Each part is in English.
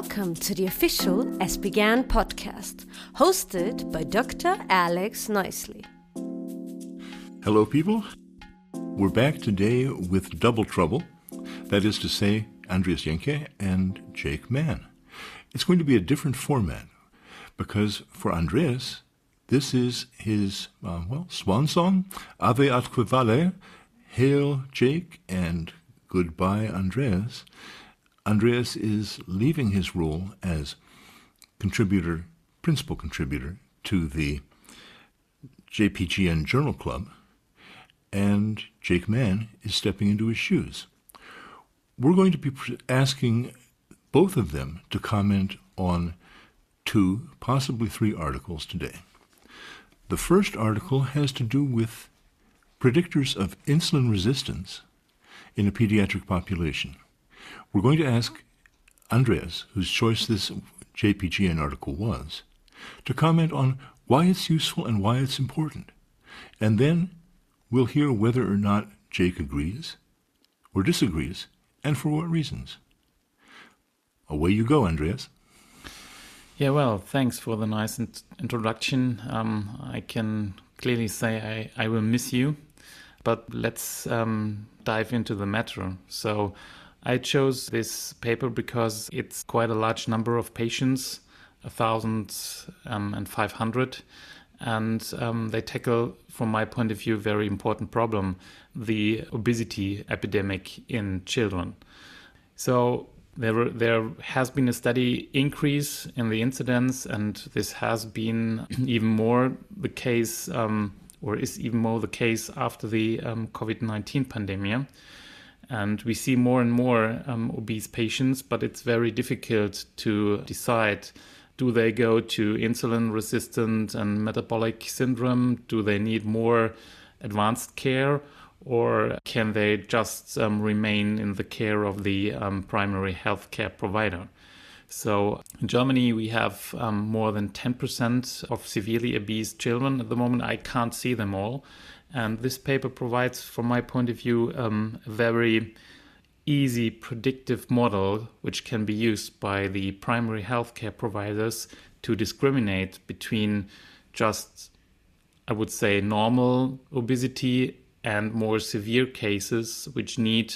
Welcome to the official ESPGHAN podcast, hosted by Dr. Alex Knisely. Hello, people. We're back today with Double Trouble. That is to say, Andreas Jenke and Jake Mann. It's going to be a different format because for Andreas, this is his, uh, well, swan song, Ave atque vale, Hail Jake, and Goodbye Andreas. Andreas is leaving his role as contributor, principal contributor to the JPGN Journal Club, and Jake Mann is stepping into his shoes. We're going to be asking both of them to comment on two, possibly three articles today. The first article has to do with predictors of insulin resistance in a pediatric population. We're going to ask Andreas, whose choice this JPGN article was, to comment on why it's useful and why it's important. And then we'll hear whether or not Jake agrees or disagrees, and for what reasons. Away you go, Andreas. Yeah, well, thanks for the nice in- introduction. Um, I can clearly say I, I will miss you, but let's um, dive into the matter. So, I chose this paper because it's quite a large number of patients, a thousand um, and five hundred, and um, they tackle, from my point of view, a very important problem: the obesity epidemic in children. So there, there has been a steady increase in the incidence, and this has been even more the case, um, or is even more the case after the um, COVID 19 pandemic. And we see more and more um, obese patients, but it's very difficult to decide do they go to insulin resistant and metabolic syndrome? Do they need more advanced care? or can they just um, remain in the care of the um, primary health care provider? So in Germany, we have um, more than 10% of severely obese children at the moment. I can't see them all. And this paper provides, from my point of view, um, a very easy predictive model which can be used by the primary healthcare providers to discriminate between just, I would say, normal obesity and more severe cases which need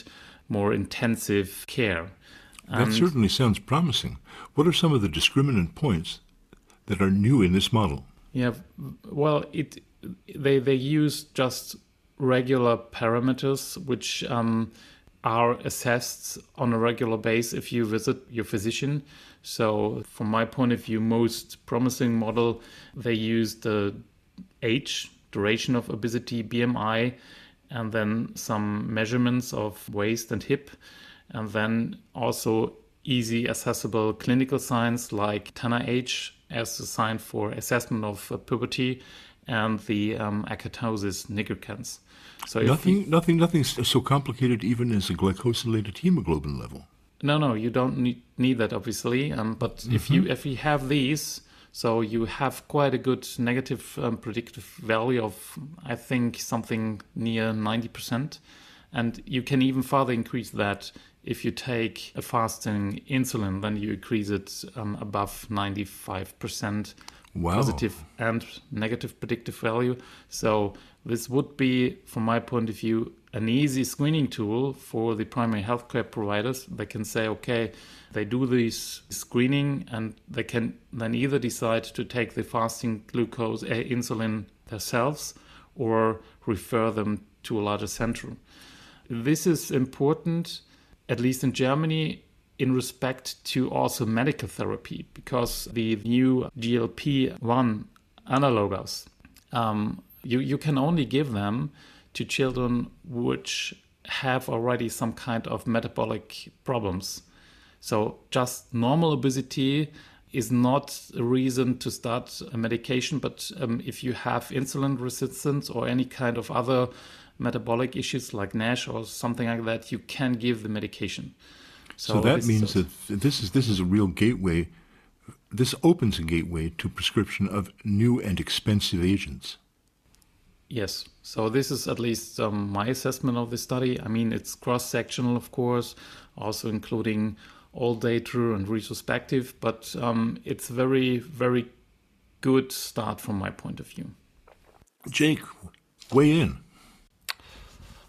more intensive care. That certainly sounds promising. What are some of the discriminant points that are new in this model? Yeah, well, it they they use just regular parameters which um, are assessed on a regular basis if you visit your physician. So, from my point of view, most promising model they use the age, duration of obesity, BMI, and then some measurements of waist and hip, and then also easy accessible clinical signs like Tanner stage as a sign for assessment of puberty and the um, acanthosis nigricans. So nothing, you, nothing, nothing so complicated even as a glycosylated hemoglobin level. No, no, you don't need, need that obviously. Um, but mm-hmm. if you if you have these, so you have quite a good negative um, predictive value of, I think, something near 90%. And you can even further increase that if you take a fasting insulin, then you increase it um, above 95% wow. positive and negative predictive value. So this would be, from my point of view, an easy screening tool for the primary healthcare providers. They can say, okay, they do this screening and they can then either decide to take the fasting glucose uh, insulin themselves or refer them to a larger center. This is important, at least in Germany, in respect to also medical therapy, because the new GLP 1 analogs, um, you, you can only give them to children which have already some kind of metabolic problems. So, just normal obesity is not a reason to start a medication, but um, if you have insulin resistance or any kind of other metabolic issues like NASH or something like that, you can give the medication. So, so that means that this is this is a real gateway. This opens a gateway to prescription of new and expensive agents. Yes. So this is at least um, my assessment of the study. I mean, it's cross-sectional, of course, also including all data and retrospective, but um, it's very, very good start from my point of view. Jake, weigh in.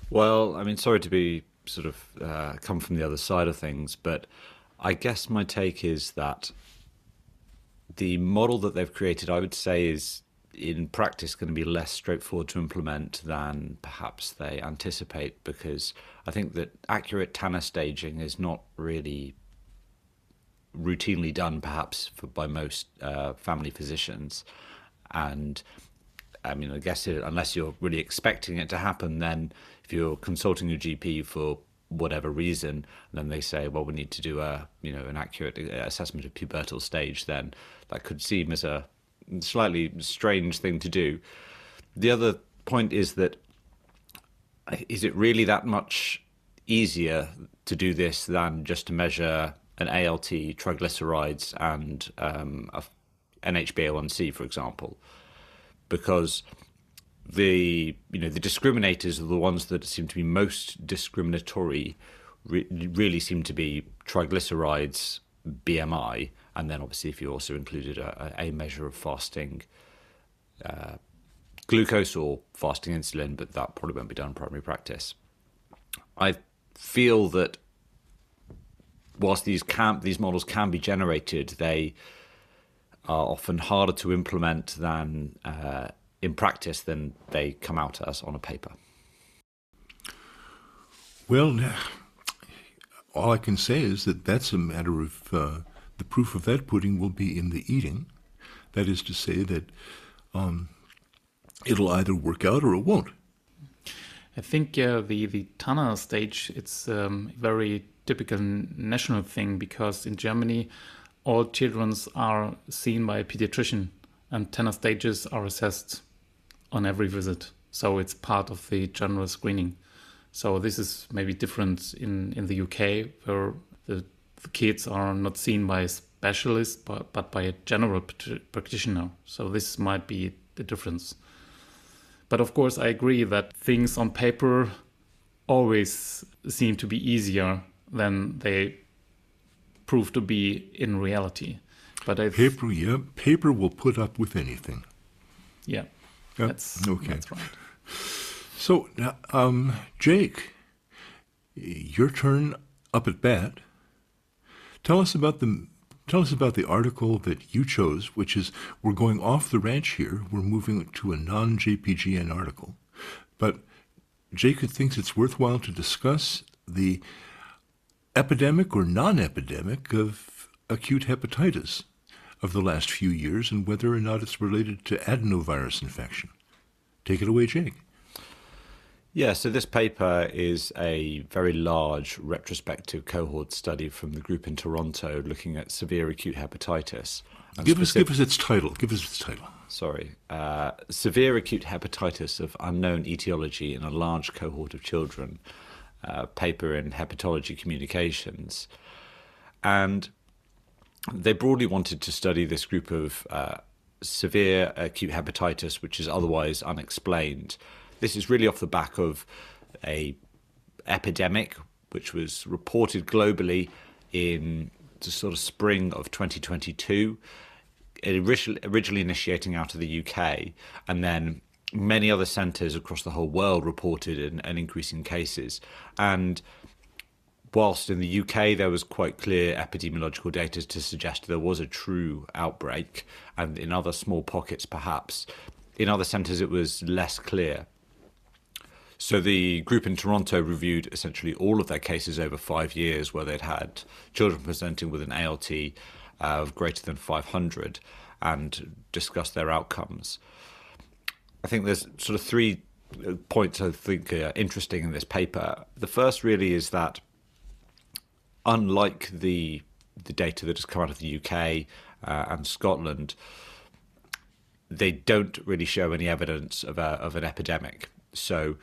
Well, I mean, sorry to be sort of uh, come from the other side of things, but I guess my take is that the model that they've created, I would say, is in practice going to be less straightforward to implement than perhaps they anticipate because I think that accurate Tanner staging is not really routinely done perhaps for, by most uh, family physicians. And I mean I guess it, unless you're really expecting it to happen then if you're consulting your GP for whatever reason then they say well we need to do a you know an accurate assessment of pubertal stage then that could seem as a slightly strange thing to do. The other point is that is it really that much easier to do this than just to measure an ALT, triglycerides, and um, an HbA1c, for example? Because the you know the discriminators are the ones that seem to be most discriminatory. Re- really seem to be triglycerides, BMI, and then obviously if you also included a, a measure of fasting uh, glucose or fasting insulin, but that probably won't be done in primary practice. I feel that whilst these can these models can be generated, they are often harder to implement than uh, in practice than they come out as on a paper. Well, all I can say is that that's a matter of uh, the proof of that pudding will be in the eating. That is to say that um, it'll either work out or it won't. I think uh, the the Tanner stage it's a um, very typical national thing because in Germany all children are seen by a pediatrician and Tanner stages are assessed on every visit. So it's part of the general screening. So this is maybe different in, in the UK where the kids are not seen by a specialist but, but by a general practitioner. So this might be the difference. But of course, I agree that things on paper always seem to be easier than they prove to be in reality. But I paper, yeah, paper will put up with anything. Yeah, that's okay. That's right. So, um, Jake, your turn up at bat. Tell us about the tell us about the article that you chose, which is we're going off the ranch here. We're moving to a non-JPGN article, but Jacob thinks it's worthwhile to discuss the epidemic or non-epidemic of acute hepatitis of the last few years and whether or not it's related to adenovirus infection. Take it away, Jake. Yeah, so this paper is a very large retrospective cohort study from the group in Toronto looking at severe acute hepatitis. Give us, give us its title. Give us its title. Sorry. Uh, severe acute hepatitis of unknown etiology in a large cohort of children. Uh, paper in Hepatology Communications. And they broadly wanted to study this group of uh, severe acute hepatitis, which is otherwise unexplained this is really off the back of a epidemic which was reported globally in the sort of spring of 2022, originally initiating out of the UK, and then many other centres across the whole world reported an, an increase in cases. And whilst in the UK there was quite clear epidemiological data to suggest there was a true outbreak, and in other small pockets perhaps, in other centres it was less clear. So the group in Toronto reviewed essentially all of their cases over five years where they'd had children presenting with an ALT uh, of greater than 500 and discussed their outcomes. I think there's sort of three uh, points I think are interesting in this paper. The first really is that unlike the the data that has come out of the UK uh, and Scotland, they don't really show any evidence of a, of an epidemic. So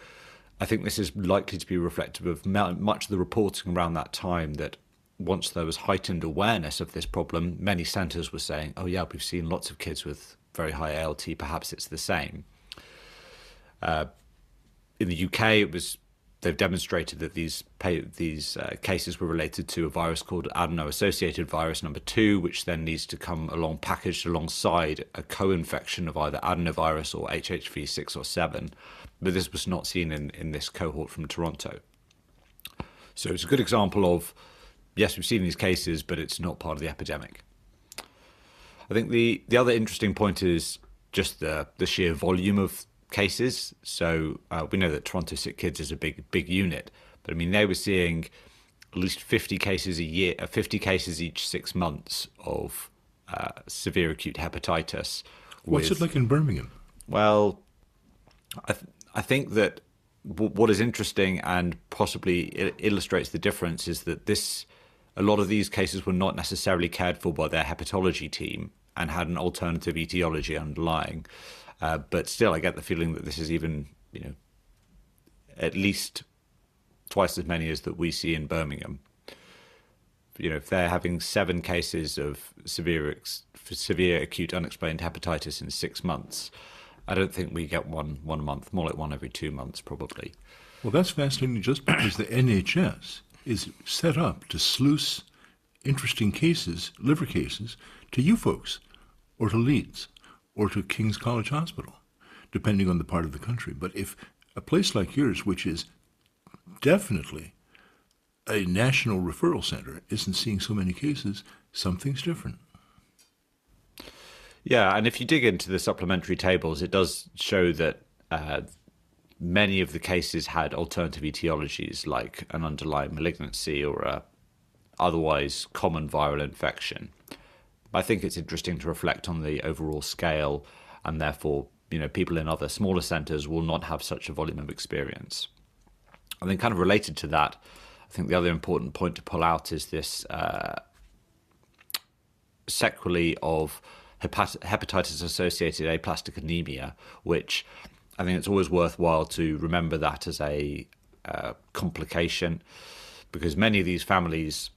I think this is likely to be reflective of much of the reporting around that time that once there was heightened awareness of this problem, many centres were saying, oh, yeah, we've seen lots of kids with very high ALT, perhaps it's the same. Uh, in the UK, it was they've demonstrated that these these uh, cases were related to a virus called adeno-associated virus number two, which then needs to come along packaged alongside a co-infection of either adenovirus or HHV six or seven. But this was not seen in, in this cohort from Toronto. So it's a good example of yes, we've seen these cases, but it's not part of the epidemic. I think the the other interesting point is just the the sheer volume of cases. So uh, we know that Toronto Sick Kids is a big big unit, but I mean they were seeing at least 50 cases a year, uh, 50 cases each six months of uh, severe acute hepatitis. What's it like in Birmingham? Well, I th- I think that w- what is interesting and possibly illustrates the difference is that this a lot of these cases were not necessarily cared for by their hepatology team and had an alternative etiology underlying. Uh, but still, I get the feeling that this is even, you know, at least twice as many as that we see in Birmingham. You know, if they're having seven cases of severe, severe acute unexplained hepatitis in six months, I don't think we get one one month. More like one every two months, probably. Well, that's fascinating. Just because the NHS is set up to sluice interesting cases, liver cases, to you folks, or to Leeds, or to King's College Hospital, depending on the part of the country. But if a place like yours, which is definitely a national referral center, isn't seeing so many cases, something's different. Yeah, and if you dig into the supplementary tables, it does show that uh, many of the cases had alternative etiologies like an underlying malignancy or a otherwise common viral infection. I think it's interesting to reflect on the overall scale, and therefore, you know, people in other smaller centres will not have such a volume of experience. And then, kind of related to that, I think the other important point to pull out is this uh, sequelae of hepatitis associated aplastic anemia, which I think it's always worthwhile to remember that as a uh, complication because many of these families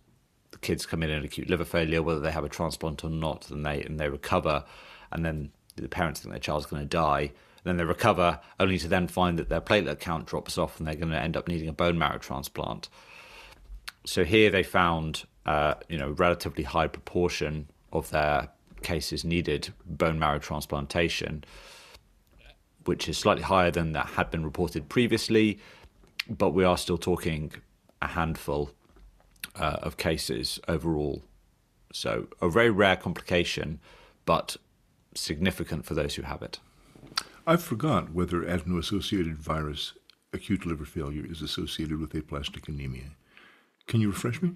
kids come in in acute liver failure, whether they have a transplant or not, and they and they recover, and then the parents think their child's going to die. Then they recover, only to then find that their platelet count drops off, and they're going to end up needing a bone marrow transplant. So here they found, uh, you know, relatively high proportion of their cases needed bone marrow transplantation, which is slightly higher than that had been reported previously, but we are still talking a handful uh, of cases overall. So, a very rare complication, but significant for those who have it. I forgot whether adeno-associated virus acute liver failure is associated with aplastic anemia. Can you refresh me?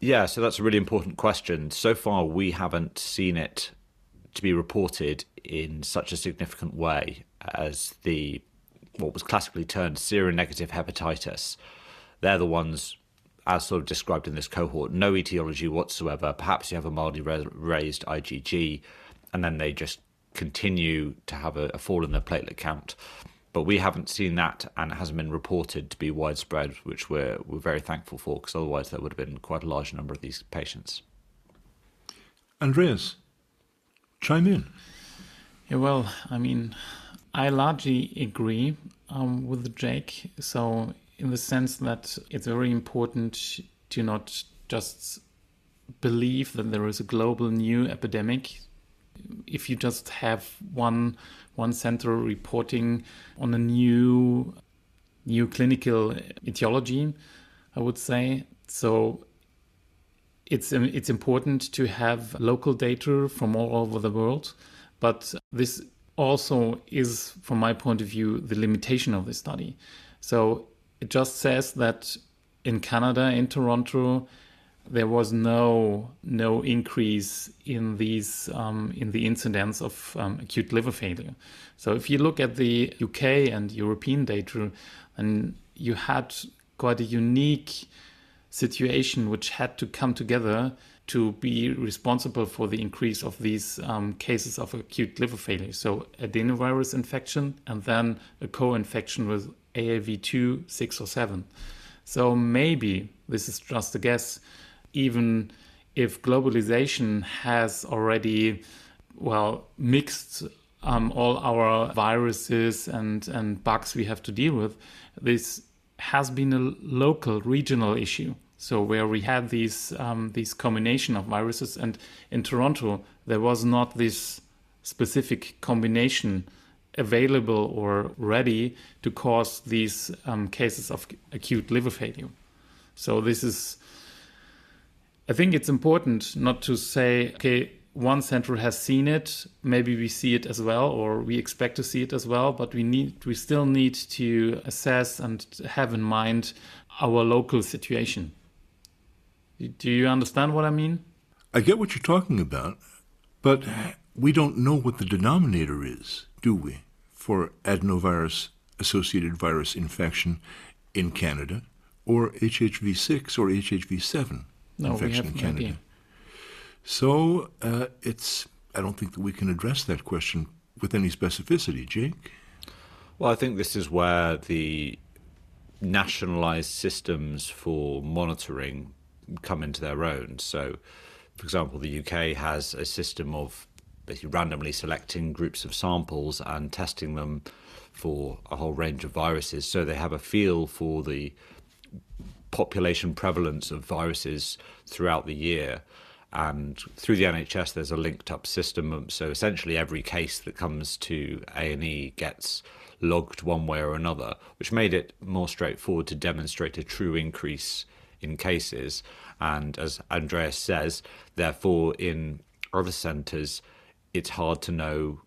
Yeah, so that's a really important question. So far, we haven't seen it to be reported in such a significant way as the what was classically termed seronegative hepatitis. They're the ones as sort of described in this cohort, no etiology whatsoever. Perhaps you have a mildly raised IgG, and then they just continue to have a, a, fall in their platelet count. But we haven't seen that, and it hasn't been reported to be widespread, which we're we're very thankful for, because otherwise there would have been quite a large number of these patients. Andreas, chime in. Yeah, well, I mean, I largely agree um, with Jake. So in the sense that it's very important to not just believe that there is a global new epidemic. If you just have one one center reporting on a new new clinical etiology, I would say so. It's it's important to have local data from all over the world, but this also is, from my point of view, the limitation of this study. So it just says that in Canada, in Toronto, there was no no increase in these um, in the incidence of um, acute liver failure. So if you look at the UK and European data, and you had quite a unique situation which had to come together to be responsible for the increase of these um, cases of acute liver failure. So adenovirus infection and then a co-infection with AAV2, 6, or 7. So maybe, this is just a guess, even if globalization has already, well, mixed um, all our viruses and, and bugs we have to deal with, this has been a local, regional issue. So where we had these um, these combination of viruses, and in Toronto there was not this specific combination available or ready to cause these um, cases of acute liver failure. So this is, I think it's important not to say, okay, one center has seen it, maybe we see it as well, or we expect to see it as well, but we need, we still need to assess and have in mind our local situation. Do you understand what I mean? I get what you're talking about, but we don't know what the denominator is, do we, for adenovirus associated virus infection in Canada or HHV6 or HHV7 no, infection in Canada. Idea. So uh, it's, I don't think that we can address that question with any specificity. Jake? Well, I think this is where the nationalized systems for monitoring come into their own. So, for example, the UK has a system of basically randomly selecting groups of samples and testing them for a whole range of viruses. So they have a feel for the population prevalence of viruses throughout the year. And through the NHS, there's a linked up system. Um, so essentially, every case that comes to A and E gets logged one way or another, which made it more straightforward to demonstrate a true increase in cases. And as Andreas says, therefore, in other centres, it's hard to know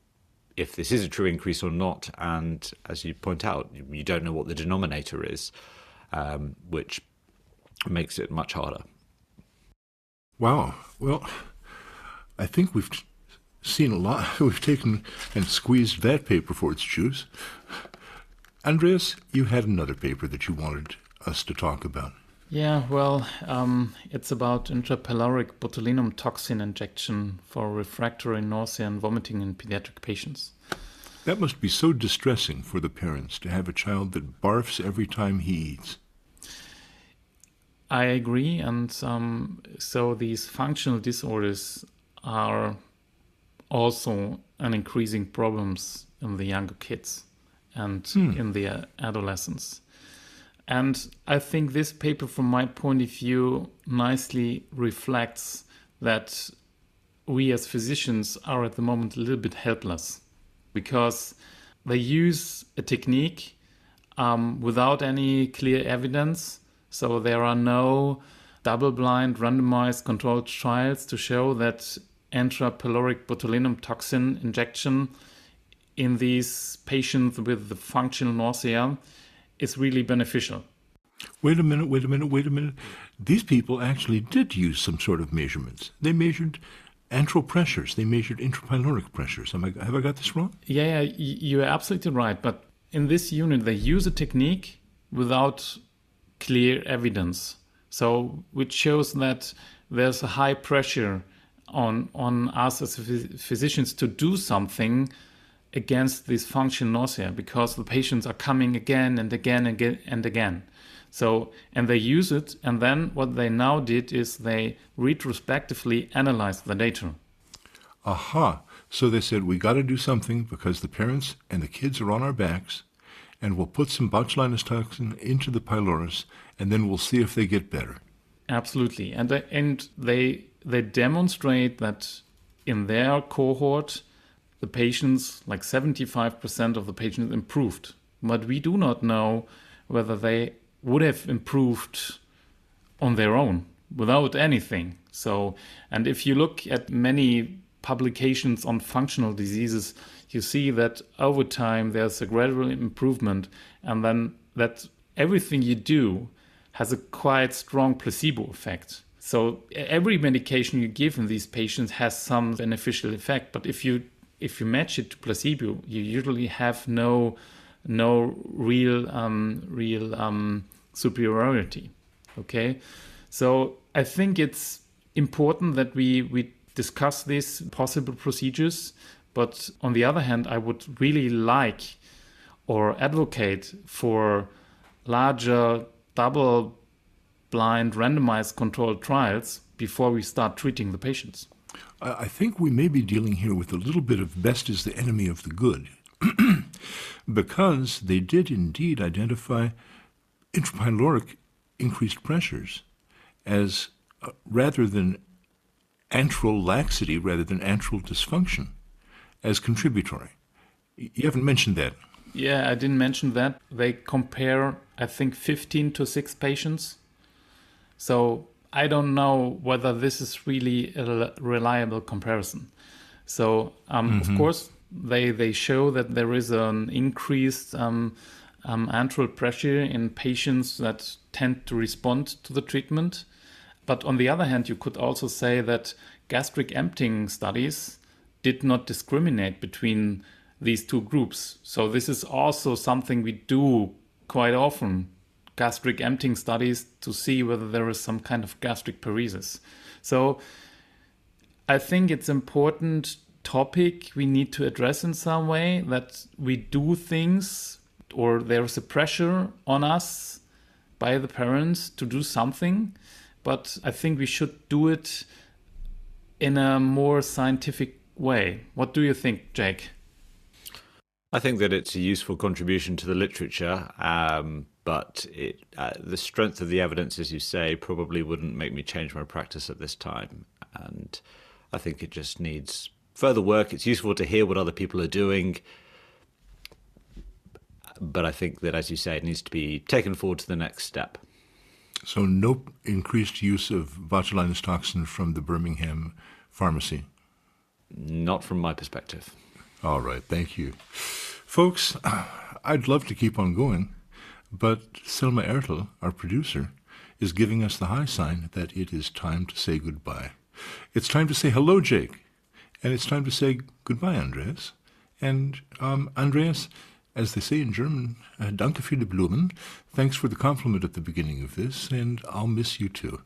if this is a true increase or not. And as you point out, you don't know what the denominator is, um, which makes it much harder. Wow. Well, I think we've seen a lot. We've taken and squeezed that paper for its juice. Andreas, you had another paper that you wanted us to talk about. Yeah, well, um, it's about intrapyloric botulinum toxin injection for refractory nausea and vomiting in pediatric patients. That must be so distressing for the parents to have a child that barfs every time he eats. I agree, and um, so these functional disorders are also an increasing problems in the younger kids and hmm. in the adolescents. And I think this paper, from my point of view, nicely reflects that we as physicians are at the moment a little bit helpless because they use a technique um, without any clear evidence. So there are no double blind randomized controlled trials to show that intrapyloric botulinum toxin injection in these patients with the functional nausea is really beneficial. Wait a minute, wait a minute, wait a minute. These people actually did use some sort of measurements. They measured antral pressures. They measured intrapyloric pressures. I, have I got this wrong? Yeah, yeah, you're absolutely right. But in this unit, they use a technique without clear evidence. So, which shows that there's a high pressure on on us as physicians to do something against this function nausea because the patients are coming again and again and again and again. So, and they use it, and then what they now did is they retrospectively analyzed the data. Aha. So they said, we got to do something because the parents and the kids are on our backs and we'll put some botulinus toxin into the pylorus, and then we'll see if they get better. Absolutely, and they, and they they demonstrate that in their cohort, the patients, like seventy five percent of the patients, improved. But we do not know whether they would have improved on their own without anything. So, and if you look at many publications on functional diseases, you see that over time there's a gradual improvement, and then that everything you do has a quite strong placebo effect. So every medication you give in these patients has some beneficial effect, but if you if you match it to placebo, you usually have no no real um, real um, superiority. Okay, so I think it's important that we we discuss these possible procedures but on the other hand, I would really like or advocate for larger double blind randomized controlled trials before we start treating the patients. I think we may be dealing here with a little bit of best is the enemy of the good. because they did indeed identify intrapyloric increased pressures as uh, rather than antral laxity, rather than antral dysfunction, as contributory. You haven't mentioned that. Yeah, I didn't mention that. They compare, I think, 15 to 6 patients. So I don't know whether this is really a reliable comparison. So, um, mm-hmm. of course, they, they show that there is an increased um, um, antral pressure in patients that tend to respond to the treatment. But on the other hand, you could also say that gastric emptying studies did not discriminate between these two groups. So this is also something we do quite often gastric emptying studies to see whether there is some kind of gastric paresis. So I think it's important topic we need to address in some way that we do things or there's a pressure on us by the parents to do something but I think we should do it in a more scientific way. What do you think, Jake? I think that it's a useful contribution to the literature, um, but it, uh, the strength of the evidence, as you say, probably wouldn't make me change my practice at this time. And I think it just needs further work. It's useful to hear what other people are doing, but I think that, as you say, it needs to be taken forward to the next step. So, no increased use of botulinus toxin from the Birmingham pharmacy? Not from my perspective. All right, thank you. Folks, I'd love to keep on going, but Selma Ertel, our producer, is giving us the high sign that it is time to say goodbye. It's time to say hello, Jake, and it's time to say goodbye, Andreas. And um, Andreas, as they say in German, uh, danke für die Blumen. Thanks for the compliment at the beginning of this, and I'll miss you too.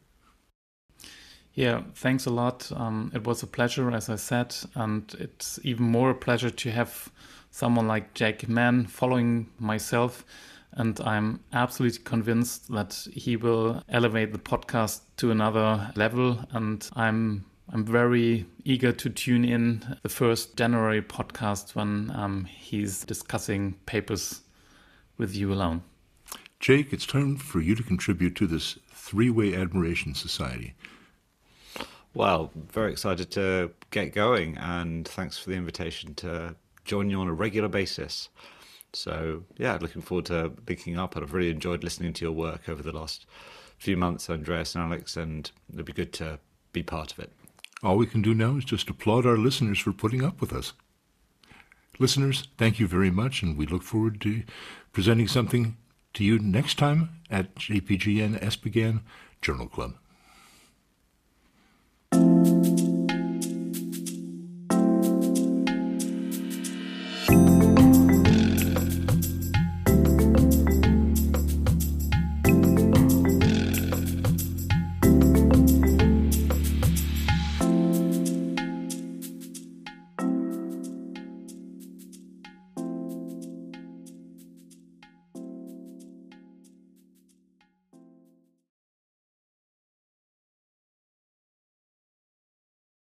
Yeah, thanks a lot. Um, it was a pleasure, as I said, and it's even more a pleasure to have someone like Jake Mann following myself. And I'm absolutely convinced that he will elevate the podcast to another level. And I'm I'm very eager to tune in the first January podcast when um, he's discussing papers with you alone. Jake, it's time for you to contribute to this three way admiration society. Well, very excited to get going, and thanks for the invitation to join you on a regular basis. So, yeah, looking forward to linking up, and I've really enjoyed listening to your work over the last few months, Andreas and Alex, and it'd be good to be part of it. All we can do now is just applaud our listeners for putting up with us. Listeners, thank you very much, and we look forward to presenting something to you next time at JPGN ESPGHAN Journal Club.